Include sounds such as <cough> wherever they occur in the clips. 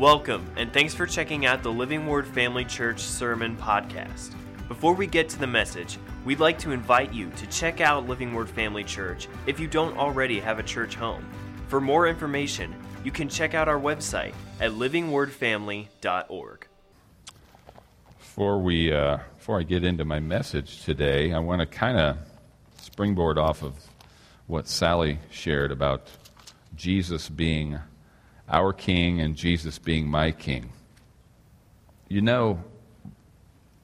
Welcome, and thanks for checking out the Living Word Family Church Sermon Podcast. Before we get to the message, we'd like to invite you to check out Living Word Family Church if you don't already have a church home. For more information, you can check out our website at livingwordfamily.org. Before we, uh, before I get into my message today, I want to kind of springboard off of what Sally shared about Jesus being our king and Jesus being my king. You know,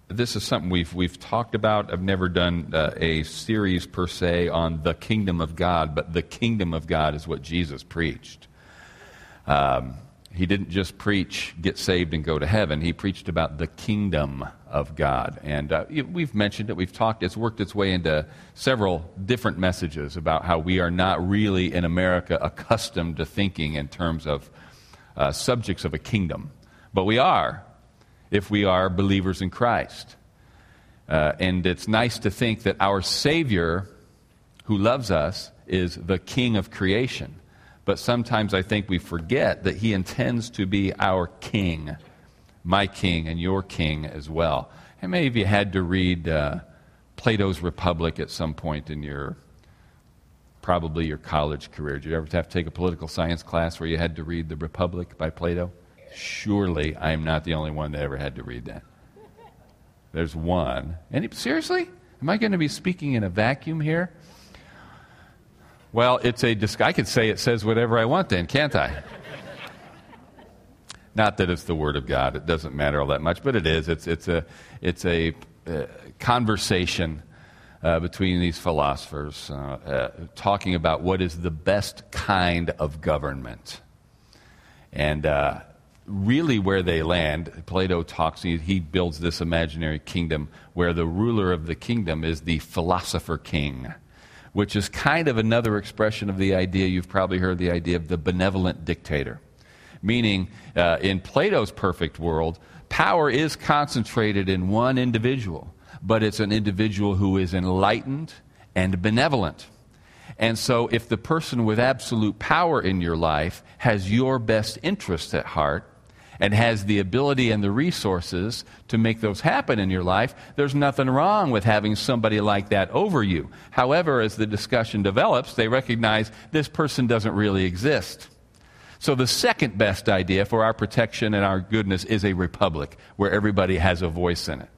this is something we've, we've talked about. I've never done uh, a series per se on the kingdom of God, but the kingdom of God is what Jesus preached. Um, he didn't just preach, get saved and go to heaven. He preached about the kingdom of God. And uh, we've mentioned it, we've talked, it's worked its way into several different messages about how we are not really in America accustomed to thinking in terms of uh, subjects of a kingdom. But we are, if we are believers in Christ. Uh, and it's nice to think that our Savior, who loves us, is the King of creation. But sometimes I think we forget that He intends to be our King, my King and your King as well. And many of you had to read uh, Plato's Republic at some point in your probably your college career. Did you ever have to take a political science class where you had to read The Republic by Plato? Surely I am not the only one that ever had to read that. There's one. Any, seriously? Am I going to be speaking in a vacuum here? Well, it's a. I could say it says whatever I want then, can't I? Not that it's the Word of God. It doesn't matter all that much, but it is. It's, it's a, it's a uh, conversation uh, between these philosophers uh, uh, talking about what is the best kind of government. And uh, really, where they land, Plato talks, he, he builds this imaginary kingdom where the ruler of the kingdom is the philosopher king which is kind of another expression of the idea, you've probably heard the idea of the benevolent dictator. Meaning, uh, in Plato's perfect world, power is concentrated in one individual, but it's an individual who is enlightened and benevolent. And so, if the person with absolute power in your life has your best interests at heart, and has the ability and the resources to make those happen in your life, there's nothing wrong with having somebody like that over you. However, as the discussion develops, they recognize this person doesn't really exist. So, the second best idea for our protection and our goodness is a republic where everybody has a voice in it.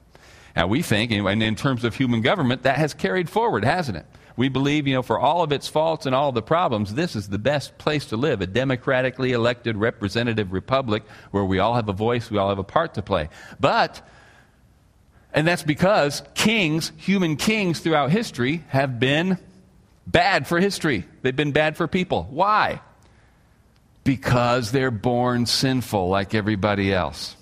Now, we think, and in terms of human government, that has carried forward, hasn't it? We believe, you know, for all of its faults and all the problems, this is the best place to live a democratically elected representative republic where we all have a voice, we all have a part to play. But, and that's because kings, human kings throughout history, have been bad for history. They've been bad for people. Why? Because they're born sinful like everybody else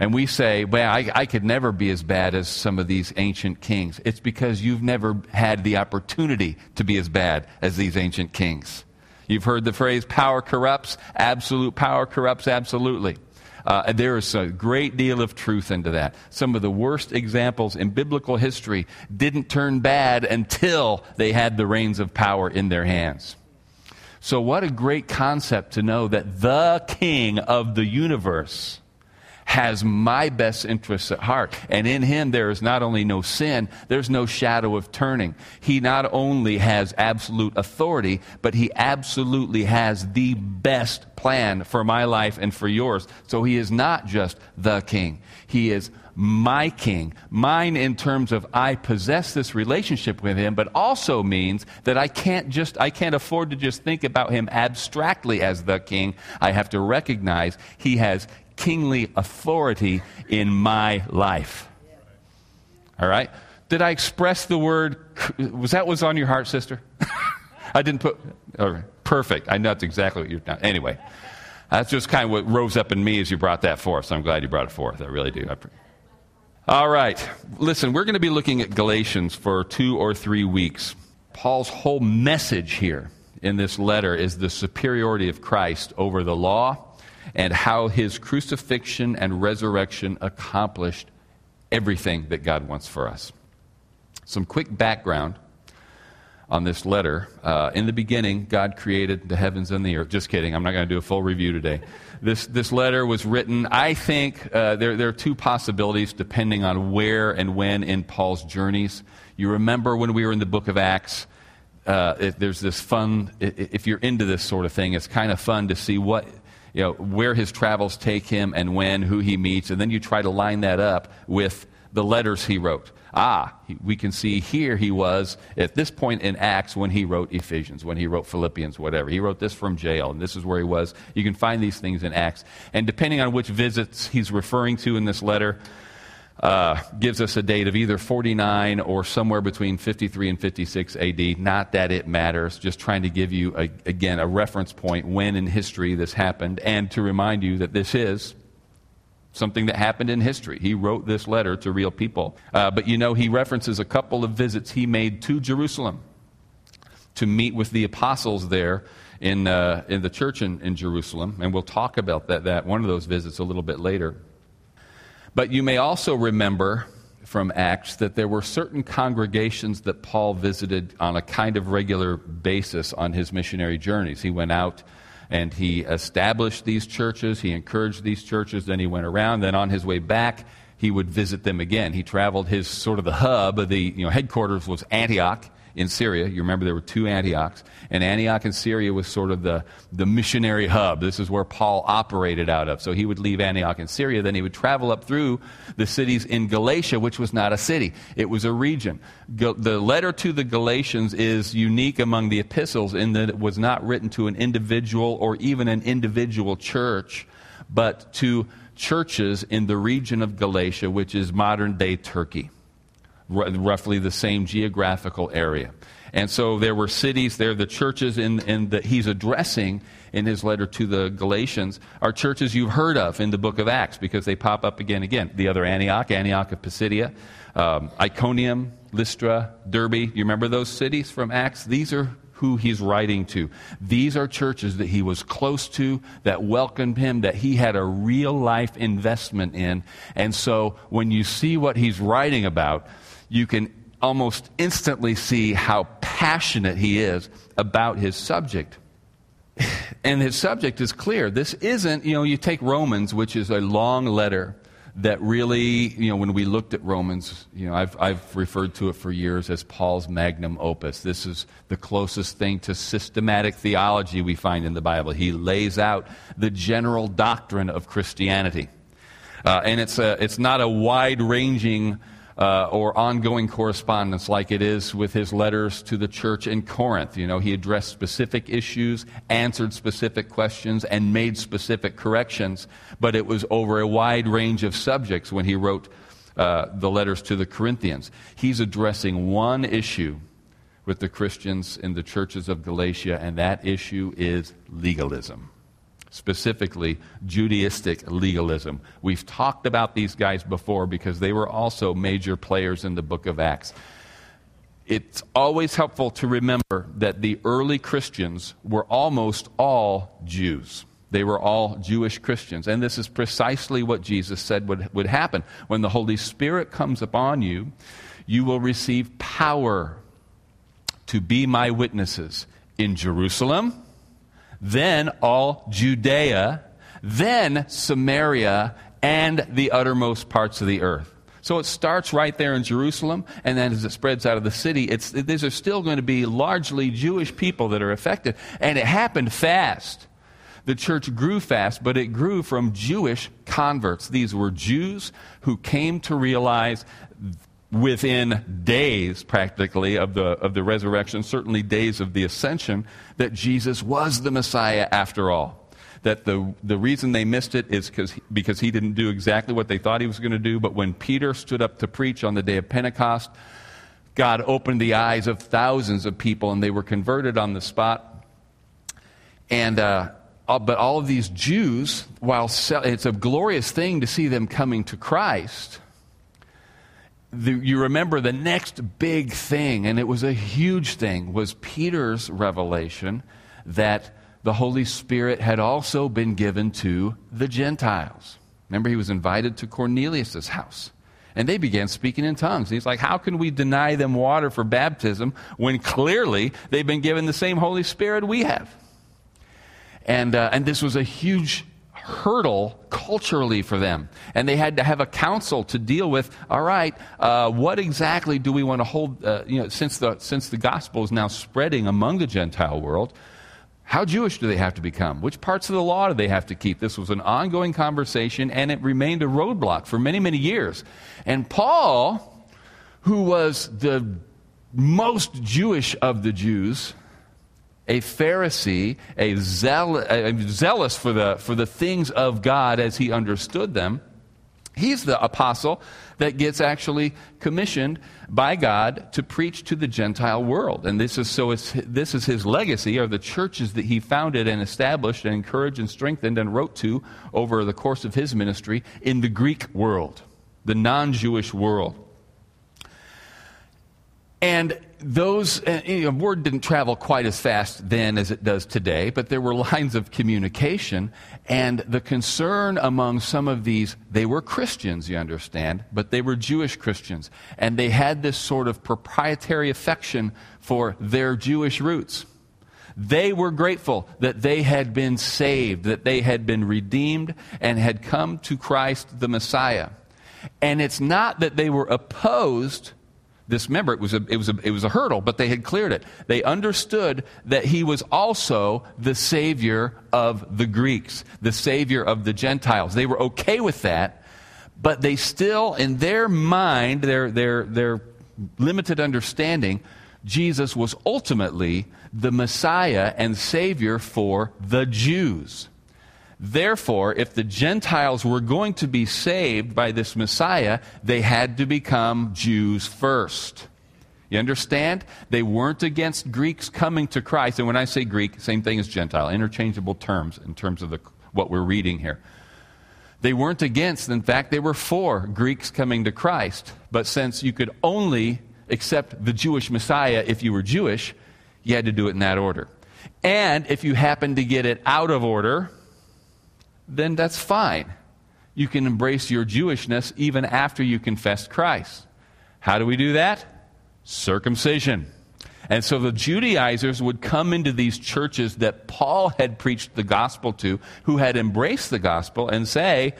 and we say, well, I, I, could never be as bad as some of these ancient kings. It's because you've never had the opportunity to be as bad as these ancient kings. You've heard the phrase, power corrupts. Absolute power corrupts absolutely. Uh, there is a great deal of truth into that. Some of the worst examples in biblical history didn't turn bad until they had the reins of power in their hands. So, what a great concept to know that the king of the universe has my best interests at heart. And in him, there is not only no sin, there's no shadow of turning. He not only has absolute authority, but he absolutely has the best plan for my life and for yours. So he is not just the king, he is my king. Mine in terms of I possess this relationship with him, but also means that I can't just, I can't afford to just think about him abstractly as the king. I have to recognize he has kingly authority in my life. All right? Did I express the word? Was that was on your heart, sister? <laughs> I didn't put. Perfect. I know that's exactly what you're. Done. Anyway, that's just kind of what rose up in me as you brought that forth. So I'm glad you brought it forth. I really do. All right. Listen, we're going to be looking at Galatians for two or three weeks. Paul's whole message here in this letter is the superiority of Christ over the law and how his crucifixion and resurrection accomplished everything that God wants for us. Some quick background on this letter. Uh, in the beginning, God created the heavens and the earth. Just kidding, I'm not going to do a full review today. This, this letter was written, I think uh, there, there are two possibilities depending on where and when in Paul's journeys. You remember when we were in the book of Acts, uh, it, there's this fun, if you're into this sort of thing, it's kind of fun to see what, you know, where his travels take him and when, who he meets, and then you try to line that up with the letters he wrote. Ah, we can see here he was at this point in Acts when he wrote Ephesians, when he wrote Philippians, whatever. He wrote this from jail, and this is where he was. You can find these things in Acts. And depending on which visits he's referring to in this letter, uh, gives us a date of either 49 or somewhere between 53 and 56 AD. Not that it matters, just trying to give you, a, again, a reference point when in history this happened, and to remind you that this is something that happened in history. He wrote this letter to real people. Uh, but you know, he references a couple of visits he made to Jerusalem to meet with the apostles there in, uh, in the church in, in Jerusalem. And we'll talk about that, that, one of those visits a little bit later. But you may also remember from Acts that there were certain congregations that Paul visited on a kind of regular basis on his missionary journeys. He went out and he established these churches, he encouraged these churches, then he went around. Then on his way back, he would visit them again. He traveled his sort of the hub, the you know, headquarters was Antioch in Syria. You remember there were two Antiochs. And Antioch in Syria was sort of the, the missionary hub. This is where Paul operated out of. So he would leave Antioch in Syria, then he would travel up through the cities in Galatia, which was not a city, it was a region. the letter to the Galatians is unique among the epistles in that it was not written to an individual or even an individual church, but to churches in the region of Galatia, which is modern day Turkey roughly the same geographical area. And so there were cities there, the churches in, in that he's addressing in his letter to the Galatians are churches you've heard of in the book of Acts because they pop up again and again. The other Antioch, Antioch of Pisidia, um, Iconium, Lystra, Derbe. You remember those cities from Acts? These are who he's writing to. These are churches that he was close to, that welcomed him, that he had a real life investment in. And so when you see what he's writing about, you can almost instantly see how passionate he is about his subject. And his subject is clear. This isn't, you know, you take Romans, which is a long letter that really, you know, when we looked at Romans, you know, I've, I've referred to it for years as Paul's magnum opus. This is the closest thing to systematic theology we find in the Bible. He lays out the general doctrine of Christianity. Uh, and it's, a, it's not a wide ranging uh, or ongoing correspondence like it is with his letters to the church in Corinth. You know, he addressed specific issues, answered specific questions, and made specific corrections, but it was over a wide range of subjects when he wrote uh, the letters to the Corinthians. He's addressing one issue with the Christians in the churches of Galatia, and that issue is legalism specifically Judaistic legalism. We've talked about these guys before because they were also major players in the book of Acts. It's always helpful to remember that the early Christians were almost all Jews. They were all Jewish Christians. And this is precisely what Jesus said would, would happen. When the Holy Spirit comes upon you, you will receive power to be my witnesses in Jerusalem then all Judea, then Samaria, and the uttermost parts of the earth. So it starts right there in Jerusalem, and then as it spreads out of the city, it's, these are still going to be largely Jewish people that are affected. And it happened fast. The church grew fast, but it grew from Jewish converts. These were Jews who came to realize within days practically of the, of the resurrection, certainly days of the ascension, that Jesus was the Messiah after all. That the, the reason they missed it is because he, because he didn't do exactly what they thought he was going to do. But when Peter stood up to preach on the day of Pentecost, God opened the eyes of thousands of people and they were converted on the spot. And, uh, but all of these Jews, while it's a glorious thing to see them coming to Christ, the, you remember the next big thing, and it was a huge thing, was Peter's revelation that the Holy Spirit had also been given to the Gentiles. Remember, he was invited to Cornelius' house. And they began speaking in tongues. And he's like, How can we deny them water for baptism when clearly they've been given the same Holy Spirit we have? And, uh, and this was a huge hurdle culturally for them. And they had to have a council to deal with all right, uh, what exactly do we want to hold, uh, you know, since the, since the gospel is now spreading among the Gentile world, how Jewish do they have to become? Which parts of the law do they have to keep? This was an ongoing conversation, and it remained a roadblock for many, many years. And Paul, who was the most Jewish of the Jews, a Pharisee, a, zeal, a zealous for the, for the things of God as he understood them, he's the apostle that gets actually commissioned by God to preach to the Gentile world. And this is so this is his legacy, are the churches that he founded and established and encouraged and strengthened and wrote to over the course of his ministry in the Greek world, the non Jewish world. And those, uh, you know, word didn't travel quite as fast then as it does today, but there were <laughs> lines of communication. And the concern among some of these, they were Christians, you understand, but they were Jewish Christians. And they had this sort of proprietary affection for their Jewish roots. They were grateful that they had been saved, that they had been redeemed, and had come to Christ the Messiah. And it's not that they were opposed this member, it was, a, it, was a, it was a hurdle, but they had cleared it. They understood that he was also the Savior of the Greeks, the Savior of the Gentiles. They were okay with that, but they still, in their mind, their, their, their limited understanding, Jesus was ultimately the Messiah and Savior for the Jews. Therefore, if the Gentiles were going to be saved by this Messiah, they had to become Jews first. You understand? They weren't against Greeks coming to Christ. And when I say Greek, same thing as Gentile, interchangeable terms in terms of the, what we're reading here. They weren't against, in fact, they were for Greeks coming to Christ. But since you could only accept the Jewish Messiah if you were Jewish, you had to do it in that order. And if you happened to get it out of order, then that's fine. You can embrace your Jewishness even after you confess Christ. How do we do that? Circumcision. And so the Judaizers would come into these churches that Paul had preached the gospel to, who had embraced the gospel, and say,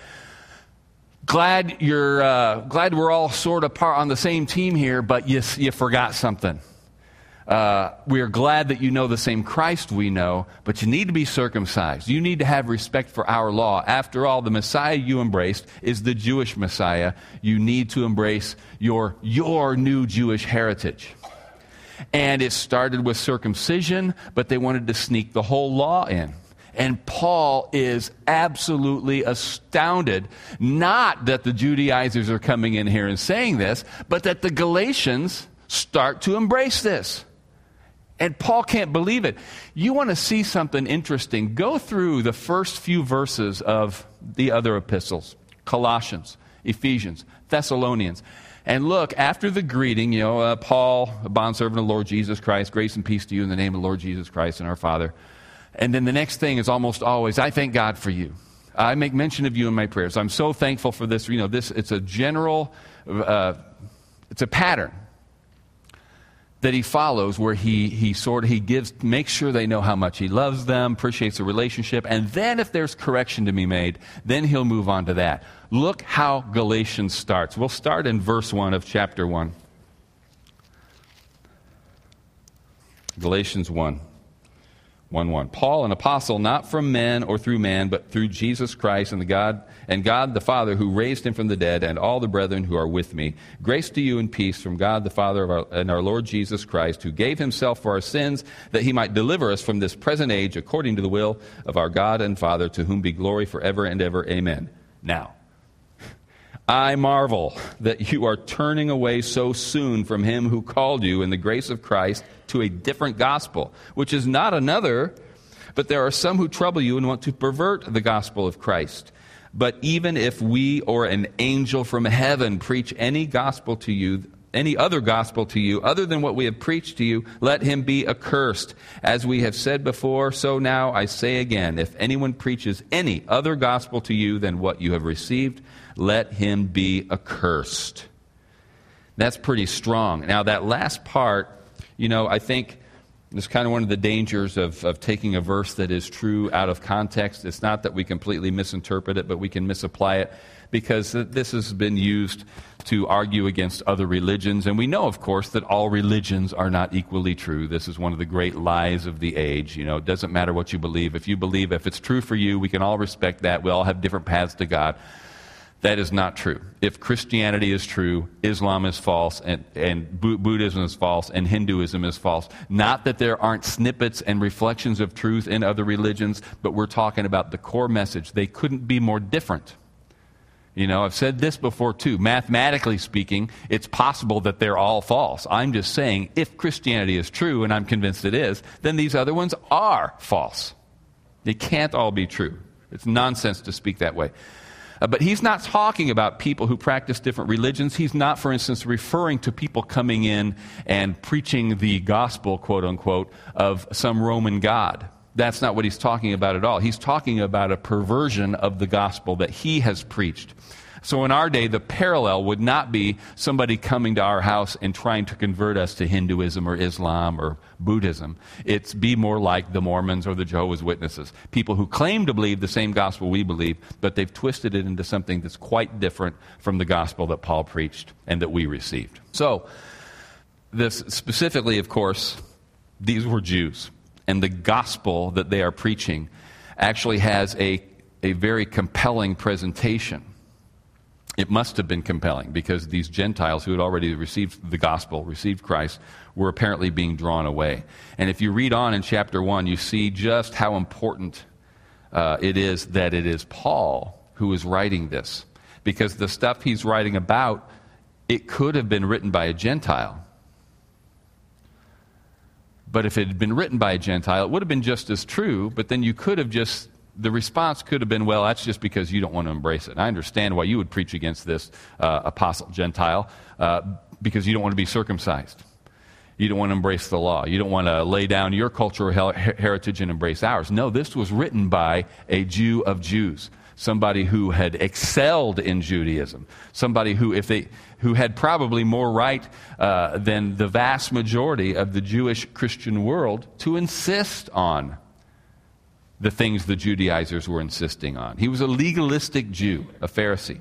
Glad you're uh, glad we're all sort of on the same team here, but you, you forgot something. Uh, we are glad that you know the same Christ we know, but you need to be circumcised. You need to have respect for our law. After all, the Messiah you embraced is the Jewish Messiah. You need to embrace your, your new Jewish heritage. And it started with circumcision, but they wanted to sneak the whole law in. And Paul is absolutely astounded, not that the Judaizers are coming in here and saying this, but that the Galatians start to embrace this. And Paul can't believe it. You want to see something interesting? Go through the first few verses of the other epistles Colossians, Ephesians, Thessalonians. And look, after the greeting, you know, uh, Paul, a bondservant of the Lord Jesus Christ, grace and peace to you in the name of the Lord Jesus Christ and our Father. And then the next thing is almost always, I thank God for you. I make mention of you in my prayers. I'm so thankful for this. You know, this it's a general, uh, it's a pattern that he follows where he, he sort of he gives makes sure they know how much he loves them appreciates the relationship. And then if there's correction to be made then he'll move on to that. Look how galatians starts. We'll start in verse 1 of chapter 1 galatians 1 1 1. Paul, an apostle, not from men or through man, but through Jesus Christ and the God and God the Father who raised him from the dead, and all the brethren who are with me. Grace to you and peace from God the Father our, and our Lord Jesus Christ, who gave himself for our sins, that he might deliver us from this present age according to the will of our God and Father, to whom be glory forever and ever. Amen. Now, <laughs> I marvel that you are turning away so soon from him who called you in the grace of Christ to a different gospel, which is not another, but there are some who trouble you and want to pervert the gospel of Christ. But even if we or an angel from heaven preach any gospel to you, any other gospel to you other than what we have preached to you, let him be accursed. As we have said before, so now I say again if anyone preaches any other gospel to you than what you have received, let him be accursed. That's pretty strong. Now, that last part, you know, I think It's kind of one of the dangers of, of taking a verse that is true out of context. It's not that we completely misinterpret it, but we can misapply it because this has been used to argue against other religions. And we know, of course, that all religions are not equally true. This is one of the great lies of the age. You know, it doesn't matter what you believe. If you believe, if it's true for you, we can all respect that. We all have different paths to God. That is not true. If Christianity is true, Islam is false, and, and Buddhism is false, and Hinduism is false. Not that there aren't snippets and reflections of truth in other religions, but we're talking about the core message. They couldn't be more different. You know, I've said this before too. Mathematically speaking, it's possible that they're all false. I'm just saying, if Christianity is true, and I'm convinced it is, then these other ones are false. They can't all be true. It's nonsense to speak that way. Uh, but he's not talking about people who practice different religions. He's not, for instance, referring to people coming in and preaching the gospel, quote unquote, of some Roman god. That's not what he's talking about at all. He's talking about a perversion of the gospel that he has preached. So in our day, the parallel would not be somebody coming to our house and trying to convert us to Hinduism or Islam or Buddhism. It's be more like the Mormons or the Jehovah's Witnesses. People who claim to believe the same gospel we believe, but they've twisted it into something that's quite different from the gospel that Paul preached and that we received. So, this specifically, of course, these were Jews. And the gospel that they are preaching actually has a, a very compelling presentation it must have been compelling because these Gentiles who had already received the gospel, received Christ, were apparently being drawn away. And if you read on in chapter 1, you see just how important uh, it is that it is Paul who is writing this. Because the stuff he's writing about, it could have been written by a Gentile. But if it had been written by a Gentile, it would have been just as true, but then you could have just the response could have been, well, that's just because you don't want to embrace it. And I understand why you would preach against this uh, apostle Gentile, uh, because you don't want to be circumcised. You don't want to embrace the law. You don't want to lay down your cultural heritage and embrace ours. No, this was written by a Jew of Jews, somebody who had excelled in Judaism, somebody who, if they, who had probably more right uh, than the vast majority of the Jewish Christian world to insist on the things the Judaizers were insisting on. He was a legalistic Jew, a Pharisee.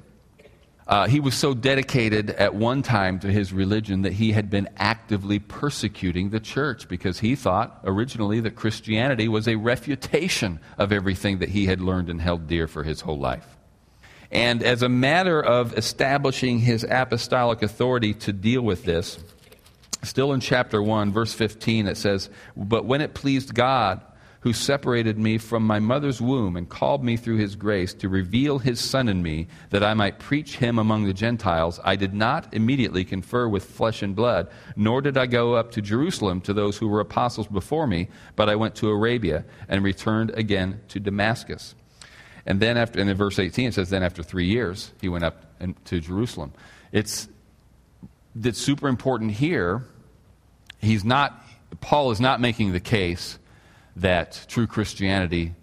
Uh, he was so dedicated at one time to his religion that he had been actively persecuting the church because he thought originally that Christianity was a refutation of everything that he had learned and held dear for his whole life. And as a matter of establishing his apostolic authority to deal with this, still in chapter 1, verse 15, it says, But when it pleased God, who separated me from my mother's womb and called me through his grace to reveal his Son in me, that I might preach him among the Gentiles, I did not immediately confer with flesh and blood, nor did I go up to Jerusalem to those who were apostles before me, but I went to Arabia and returned again to Damascus. And then, after, and in verse 18, it says, Then after three years, he went up to Jerusalem. It's that's super important here. He's not, Paul is not making the case that true Christianity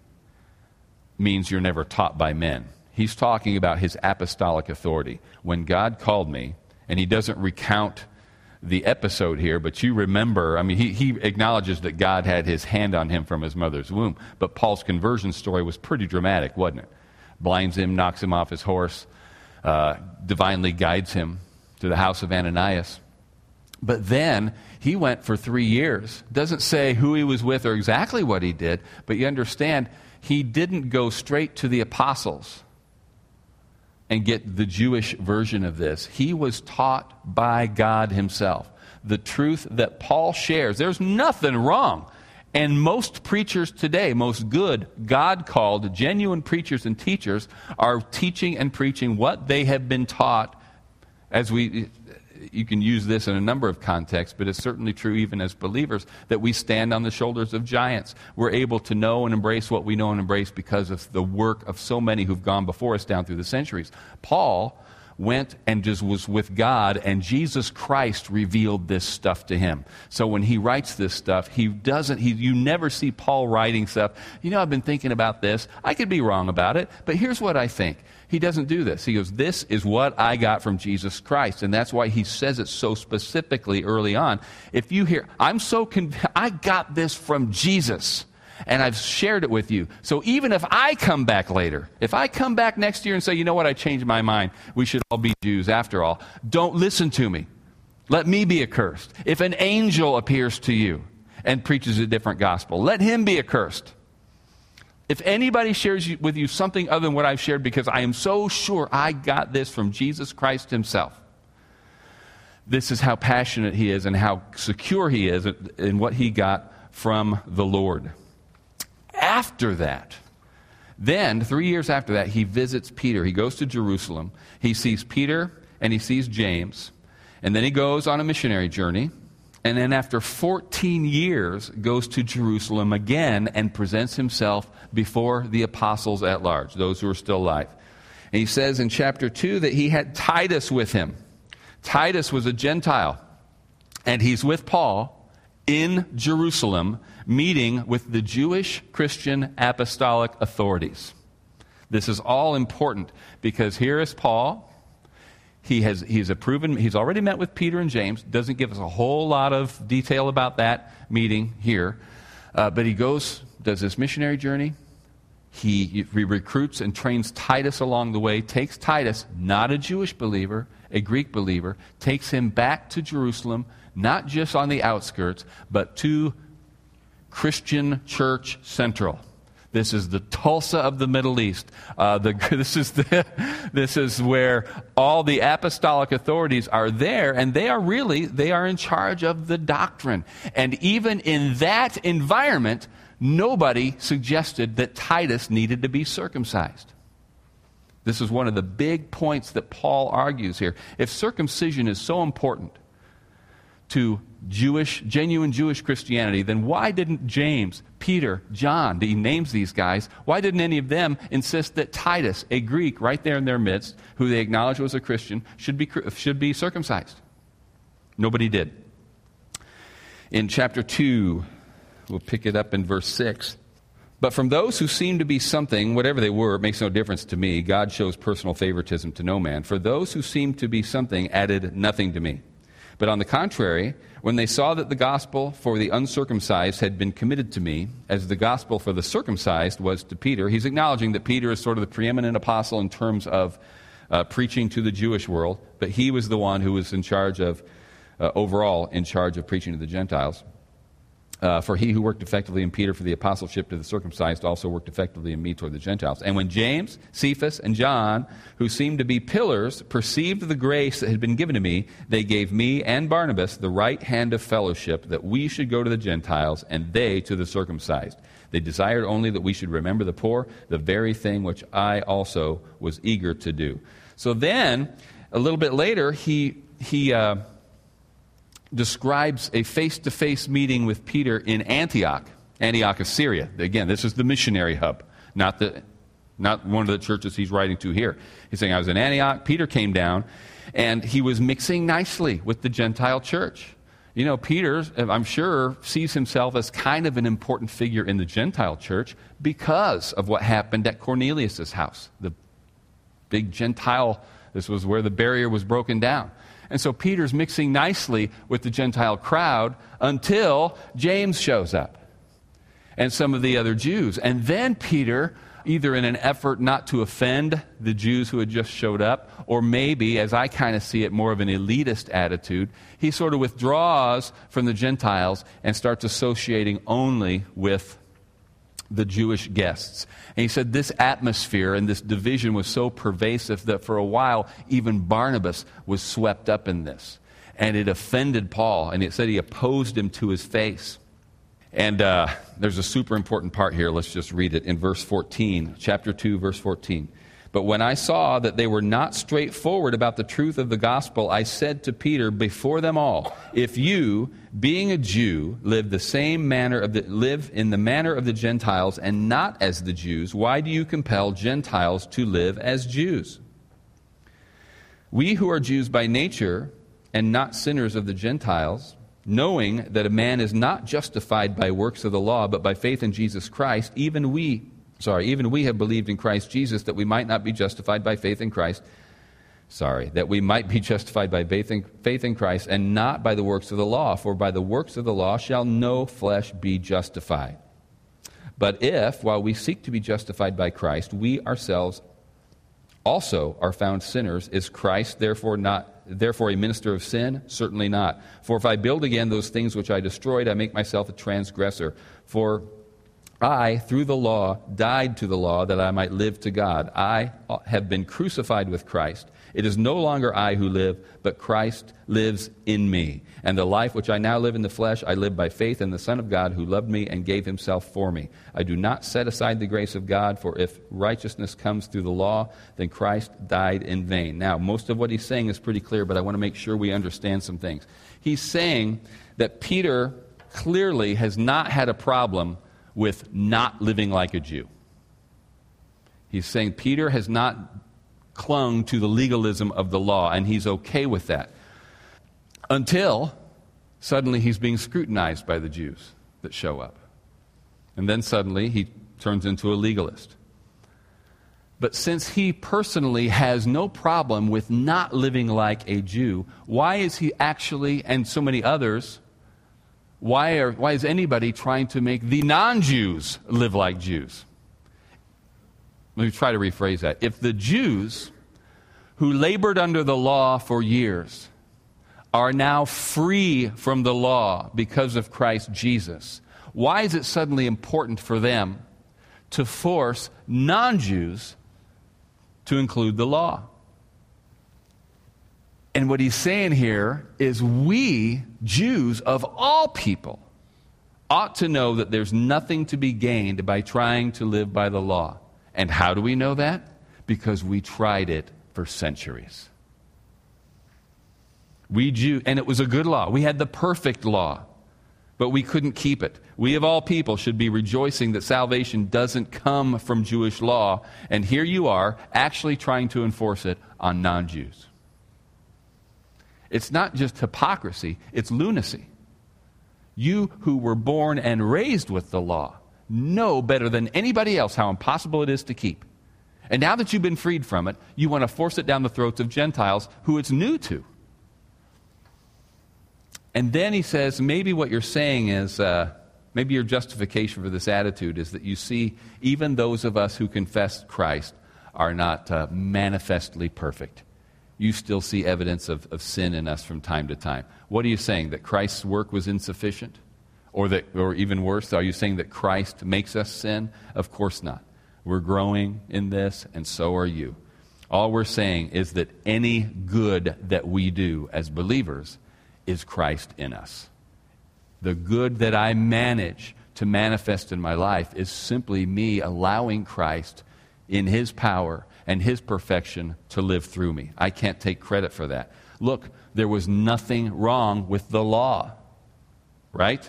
means you're never taught by men. He's talking about his apostolic authority. When God called me, and he doesn't recount the episode here, but you remember, I mean, he, he acknowledges that God had his hand on him from his mother's womb. But Paul's conversion story was pretty dramatic, wasn't it? Blinds him, knocks him off his horse, uh, divinely guides him to the house of Ananias. But then he went for three years. Doesn't say who he was with or exactly what he did, but you understand, he didn't go straight to the apostles and get the Jewish version of this. He was taught by God himself. The truth that Paul shares, there's nothing wrong. And most preachers today, most good, God called, genuine preachers and teachers, are teaching and preaching what they have been taught as we you can use this in a number of contexts, but it's certainly true even as believers that we stand on the shoulders of giants. We're able to know and embrace what we know and embrace because of the work of so many who've gone before us down through the centuries. Paul went and just was with God, and Jesus Christ revealed this stuff to him. So when he writes this stuff, he doesn't, he, you never see Paul writing stuff. You know, I've been thinking about this. I could be wrong about it, but here's what I think. He doesn't do this. He goes, This is what I got from Jesus Christ. And that's why he says it so specifically early on. If you hear, I'm so convinced, <laughs> I got this from Jesus and I've shared it with you. So even if I come back later, if I come back next year and say, you know what, I changed my mind, we should all be Jews after all, don't listen to me. Let me be accursed. If an angel appears to you and preaches a different gospel, let him be accursed. If anybody shares with you something other than what I've shared, because I am so sure I got this from Jesus Christ himself, this is how passionate he is and how secure he is in what he got from the Lord after that, then, three years after that, he visits Peter. He goes to Jerusalem. He sees Peter and he sees James. And then he goes on a missionary journey. And then, after 14 years, goes to Jerusalem again and presents himself before the apostles at large, those who are still alive. And he says in chapter 2 that he had Titus with him. Titus was a Gentile. And he's with Paul in Jerusalem meeting with the Jewish Christian apostolic authorities. This is all important because here is Paul. He has he's a proven he's already met with Peter and James. Doesn't give us a whole lot of detail about that meeting here, uh, but he goes does this missionary journey. He, he recruits and trains Titus along the way. Takes Titus, not a Jewish believer, a Greek believer, takes him back to Jerusalem, not just on the outskirts, but to Christian Church Central. This is the Tulsa of the Middle East. Uh, the, <laughs> this, is the, this is where all the apostolic authorities are there, and they are really they are in charge of the doctrine. And even in that environment, nobody suggested that Titus needed to be circumcised. This is one of the big points that Paul argues here. If circumcision is so important to Jewish, genuine Jewish Christianity, then why didn't James, Peter, John, he names these guys, why didn't any of them insist that Titus, a Greek right there in their midst, who they acknowledge was a Christian, should be, should be circumcised? Nobody did. In chapter 2, we'll pick it up in verse 6. But from those who seemed to be something, whatever they were, it makes no difference to me. God shows personal favoritism to no man. For those who seemed to be something added nothing to me. But on the contrary, when they saw that the gospel for the uncircumcised had been committed to me, as the gospel for the circumcised was to Peter, he's acknowledging that Peter is sort of the preeminent apostle in terms of uh, preaching to the Jewish world, but he was the one who was in charge of, uh, overall, in charge of preaching to the Gentiles. Uh, for he who worked effectively in Peter for the apostleship to the circumcised also worked effectively in me toward the Gentiles. And when James, Cephas, and John, who seemed to be pillars, perceived the grace that had been given to me, they gave me and Barnabas the right hand of fellowship that we should go to the Gentiles and they to the circumcised. They desired only that we should remember the poor, the very thing which I also was eager to do. So then, a little bit later, he, he, uh, describes a face to face meeting with Peter in Antioch, Antioch of Syria. Again, this is the missionary hub, not, the, not one of the churches he's writing to here. He's saying, I was in Antioch, Peter came down, and he was mixing nicely with the Gentile church. You know, Peter, I'm sure, sees himself as kind of an important figure in the Gentile church because of what happened at Cornelius' house. The big Gentile, this was where the barrier was broken down. And so Peter's mixing nicely with the Gentile crowd until James shows up and some of the other Jews. And then Peter, either in an effort not to offend the Jews who had just showed up, or maybe, as I kind of see it, more of an elitist attitude, he sort of withdraws from the Gentiles and starts associating only with the Jewish guests. And he said this atmosphere and this division was so pervasive that for a while, even Barnabas was swept up in this. And it offended Paul, and it said he opposed him to his face. And uh, there's a super important part here. Let's just read it in verse 14, chapter 2, verse 14. But when I saw that they were not straightforward about the truth of the gospel, I said to Peter before them all, If you, being a Jew, live the same manner of the, live in the manner of the Gentiles and not as the Jews, why do you compel Gentiles to live as Jews? We who are Jews by nature and not sinners of the Gentiles, knowing that a man is not justified by works of the law, but by faith in Jesus Christ, even we, sorry, even we have believed in Christ Jesus that we might not be justified by faith in Christ. Sorry, that we might be justified by faith in, faith in Christ and not by the works of the law, for by the works of the law shall no flesh be justified. But if, while we seek to be justified by Christ, we ourselves also are found sinners, is Christ therefore not therefore a minister of sin? Certainly not. For if I build again those things which I destroyed, I make myself a transgressor. For I, through the law, died to the law that I might live to God. I have been crucified with Christ. It is no longer I who live, but Christ lives in me. And the life which I now live in the flesh, I live by faith in the Son of God who loved me and gave himself for me. I do not set aside the grace of God, for if righteousness comes through the law, then Christ died in vain. Now, most of what he's saying is pretty clear, but I want to make sure we understand some things. He's saying that Peter clearly has not had a problem with not living like a Jew. He's saying Peter has not clung to the legalism of the law, and he's okay with that. Until suddenly he's being scrutinized by the Jews that show up. And then suddenly he turns into a legalist. But since he personally has no problem with not living like a Jew, why is he actually, and so many others, why, are, why is anybody trying to make the non Jews live like Jews? Let me try to rephrase that. If the Jews who labored under the law for years are now free from the law because of Christ Jesus, why is it suddenly important for them to force non Jews to include the law? And what he's saying here is we, Jews of all people, ought to know that there's nothing to be gained by trying to live by the law. And how do we know that? Because we tried it for centuries. We Jew, and it was a good law. We had the perfect law, but we couldn't keep it. We of all people should be rejoicing that salvation doesn't come from Jewish law, and here you are actually trying to enforce it on non Jews. It's not just hypocrisy, it's lunacy. You who were born and raised with the law know better than anybody else how impossible it is to keep. And now that you've been freed from it, you want to force it down the throats of Gentiles who it's new to. And then he says, maybe what you're saying is, uh, maybe your justification for this attitude is that you see even those of us who confess Christ are not uh, manifestly perfect. You still see evidence of, of sin in us from time to time. What are you saying? That Christ's work was insufficient? Or, that, or even worse, are you saying that Christ makes us sin? Of course not. We're growing in this, and so are you. All we're saying is that any good that we do as believers is Christ in us. The good that I manage to manifest in my life is simply me allowing Christ in His power and His perfection to live through me. I can't take credit for that. Look, there was nothing wrong with the law, right?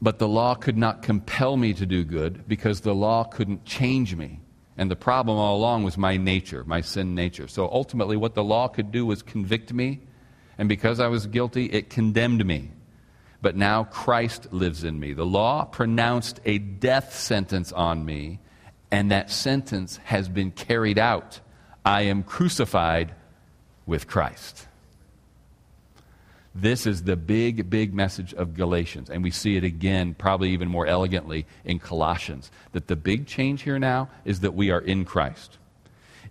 But the law could not compel me to do good because the law couldn't change me. And the problem all along was my nature, my sin nature. So ultimately, what the law could do was convict me. And because I was guilty, it condemned me. But now Christ lives in me. The law pronounced a death sentence on me, and that sentence has been carried out. I am crucified with Christ. This is the big, big message of Galatians. And we see it again, probably even more elegantly, in Colossians. That the big change here now is that we are in Christ.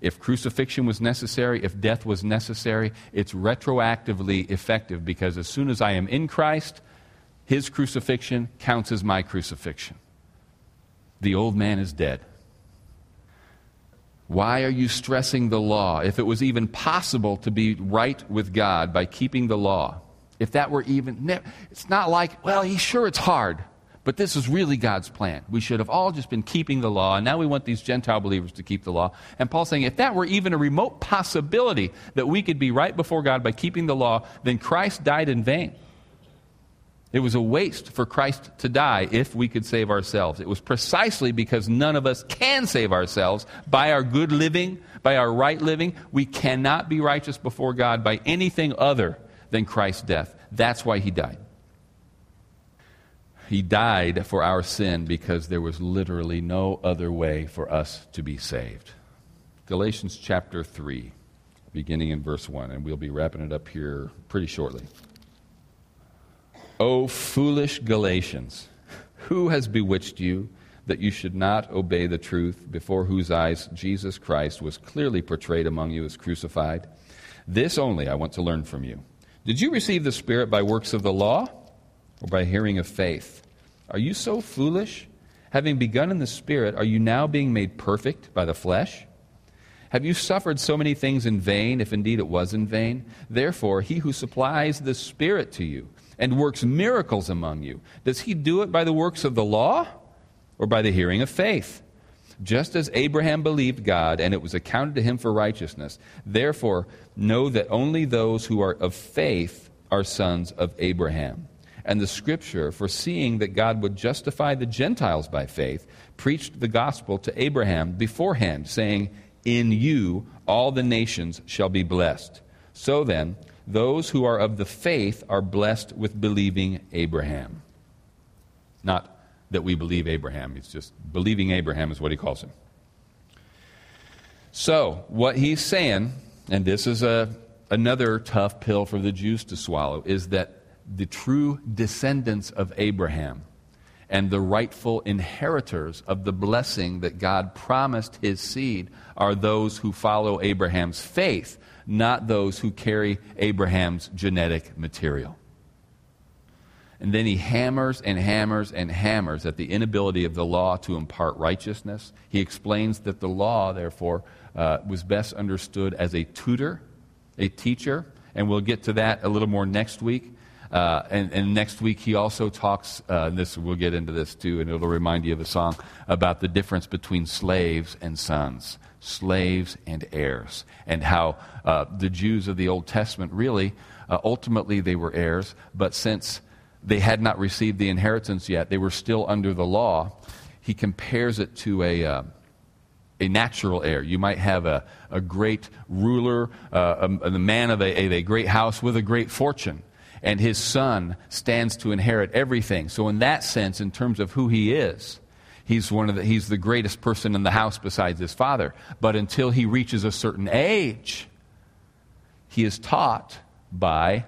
If crucifixion was necessary, if death was necessary, it's retroactively effective because as soon as I am in Christ, his crucifixion counts as my crucifixion. The old man is dead. Why are you stressing the law? If it was even possible to be right with God by keeping the law, if that were even, it's not like, well, he's sure it's hard, but this is really God's plan. We should have all just been keeping the law, and now we want these Gentile believers to keep the law. And Paul's saying, if that were even a remote possibility that we could be right before God by keeping the law, then Christ died in vain. It was a waste for Christ to die if we could save ourselves. It was precisely because none of us can save ourselves by our good living, by our right living. We cannot be righteous before God by anything other than Christ's death. That's why he died. He died for our sin because there was literally no other way for us to be saved. Galatians chapter 3, beginning in verse 1, and we'll be wrapping it up here pretty shortly. O foolish Galatians, who has bewitched you that you should not obey the truth, before whose eyes Jesus Christ was clearly portrayed among you as crucified? This only I want to learn from you. Did you receive the Spirit by works of the law or by hearing of faith? Are you so foolish? Having begun in the Spirit, are you now being made perfect by the flesh? Have you suffered so many things in vain, if indeed it was in vain? Therefore, he who supplies the Spirit to you, and works miracles among you, does he do it by the works of the law or by the hearing of faith? Just as Abraham believed God, and it was accounted to him for righteousness. Therefore, know that only those who are of faith are sons of Abraham. And the scripture, foreseeing that God would justify the Gentiles by faith, preached the gospel to Abraham beforehand, saying, In you all the nations shall be blessed. So then, those who are of the faith are blessed with believing Abraham. Not that we believe Abraham, it's just believing Abraham is what he calls him. So, what he's saying, and this is a, another tough pill for the Jews to swallow, is that the true descendants of Abraham and the rightful inheritors of the blessing that God promised his seed are those who follow Abraham's faith, not those who carry Abraham's genetic material. And then he hammers and hammers and hammers at the inability of the law to impart righteousness. He explains that the law, therefore, uh, was best understood as a tutor, a teacher, and we'll get to that a little more next week. Uh, and, and, next week he also talks, uh, this we'll get into this too, and it'll remind you of a song about the difference between slaves and sons slaves and heirs, and how uh, the Jews of the Old Testament really, uh, ultimately, they were heirs, but since they had not received the inheritance yet, they were still under the law. He compares it to a, uh, a natural heir. You might have a, a great ruler, uh, a, a, man of a, a great house with a great fortune and his son stands to inherit everything. So, in that sense, in terms of who he is, he's, one of the, he's the greatest person in the house besides his father. But until he reaches a certain age, he is taught by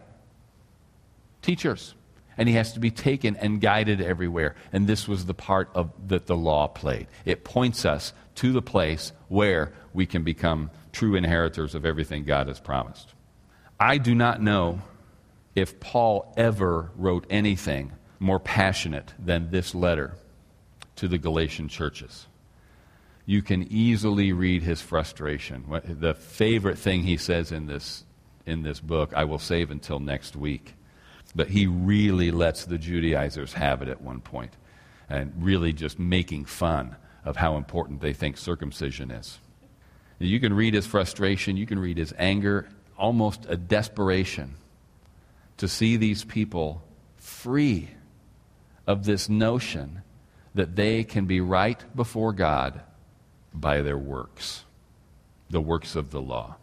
teachers. And he has to be taken and guided everywhere. And this was the part of that the law played. It points us to the place where we can become true inheritors of everything God has promised. I do not know if Paul ever wrote anything more passionate than this letter to the Galatian churches. You can easily read his frustration. The favorite thing he says in this, in this book, I will save until next week. But he really lets the Judaizers have it at one point, and really just making fun of how important they think circumcision is. You can read his frustration, you can read his anger, almost a desperation to see these people free of this notion that they can be right before God by their works, the works of the law.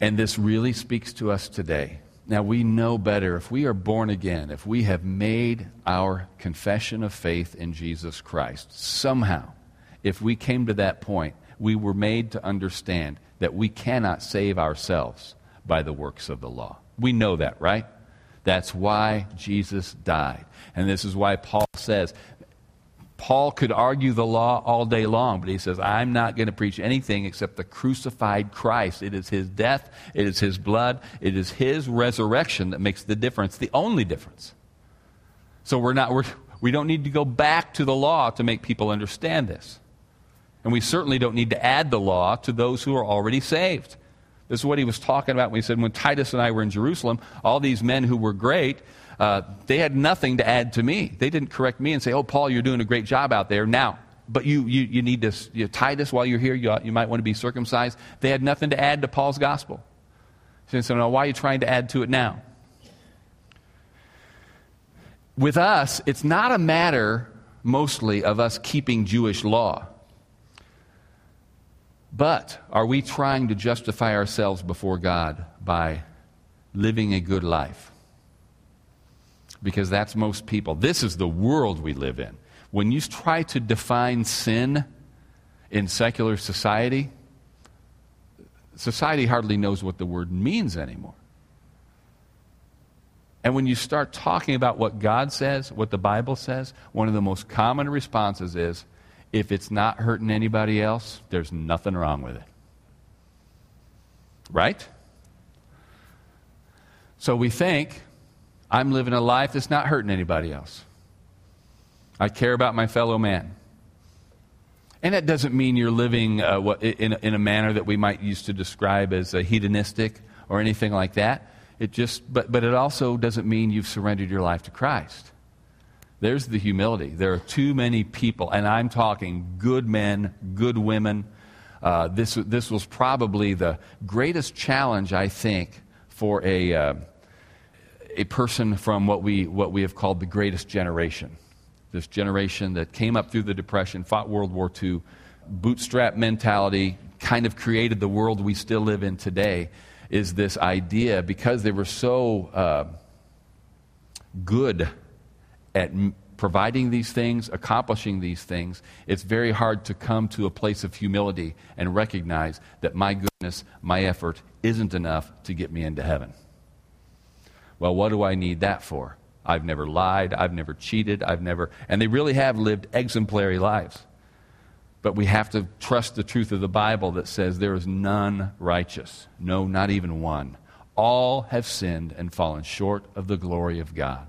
And this really speaks to us today. Now, we know better if we are born again, if we have made our confession of faith in Jesus Christ, somehow, if we came to that point, we were made to understand that we cannot save ourselves by the works of the law. We know that, right? That's why Jesus died. And this is why Paul says, Paul could argue the law all day long, but he says, I'm not going to preach anything except the crucified Christ. It is his death, it is his blood, it is his resurrection that makes the difference, the only difference. So we're not, we're, we don't need to go back to the law to make people understand this. And we certainly don't need to add the law to those who are already saved. This is what he was talking about when he said, when Titus and I were in Jerusalem, all these men who were great, uh, they had nothing to add to me. They didn't correct me and say, oh, Paul, you're doing a great job out there now. But you, you, you need to, you, Titus while you're here, you, you might want to be circumcised. They had nothing to add to Paul's gospel. So, now, why are you trying to add to it now? with us, it's not a matter mostly of us keeping Jewish law. But are we trying to justify ourselves before God by living a good life? Because that's most people. This is the world we live in. When you try to define sin in secular society, society hardly knows what the word means anymore. And when you start talking about what God says, what the Bible says, one of the most common responses is if it's not hurting anybody else, there's nothing wrong with it. Right? So we think, I'm living a life that's not hurting anybody else. I care about my fellow man. And that doesn't mean you're living uh, in, in a manner that we might use to describe as hedonistic or anything like that. It just, but, but it also doesn't mean you've surrendered your life to Christ. There's the humility. There are too many people, and I'm talking good men, good women. Uh, this, this was probably the greatest challenge, I think, for a, uh, a person from what we, what we have called the greatest generation. This generation that came up through the Depression, fought World War II, bootstrap mentality, kind of created the world we still live in today, is this idea because they were so uh, good at m- providing these things, accomplishing these things, it's very hard to come to a place of humility and recognize that my goodness, my effort isn't enough to get me into heaven. Well, what do I need that for? I've never lied, I've never cheated, I've never, and they really have lived exemplary lives. But we have to trust the truth of the Bible that says there is none righteous. No, not even one. All have sinned and fallen short of the glory of God.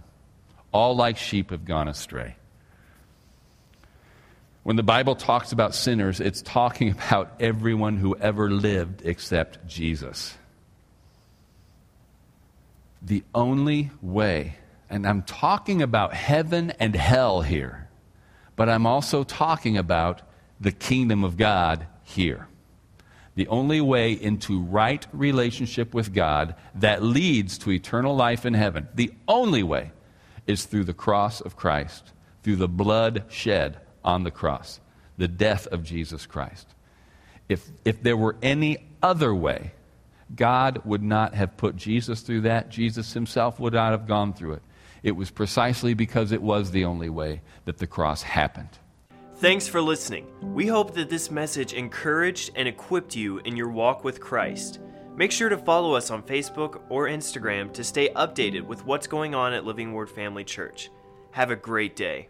All like sheep have gone astray. When the Bible talks about sinners, it's talking <laughs> about everyone who ever lived except Jesus. The only way, and I'm talking about heaven and hell here, but I'm also talking about the kingdom of God here. The only way into right relationship with God that leads to eternal life in heaven, the only way is through the cross of Christ, through the blood shed on the cross, the death of Jesus Christ. If, if there were any other way, God would not have put Jesus through that. Jesus himself would not have gone through it. It was precisely because it was the only way that the cross happened. Thanks for listening. We hope that this message encouraged and equipped you in your walk with Christ. Make sure to follow us on Facebook or Instagram to stay updated with what's going on at Living Word Family Church. Have a great day.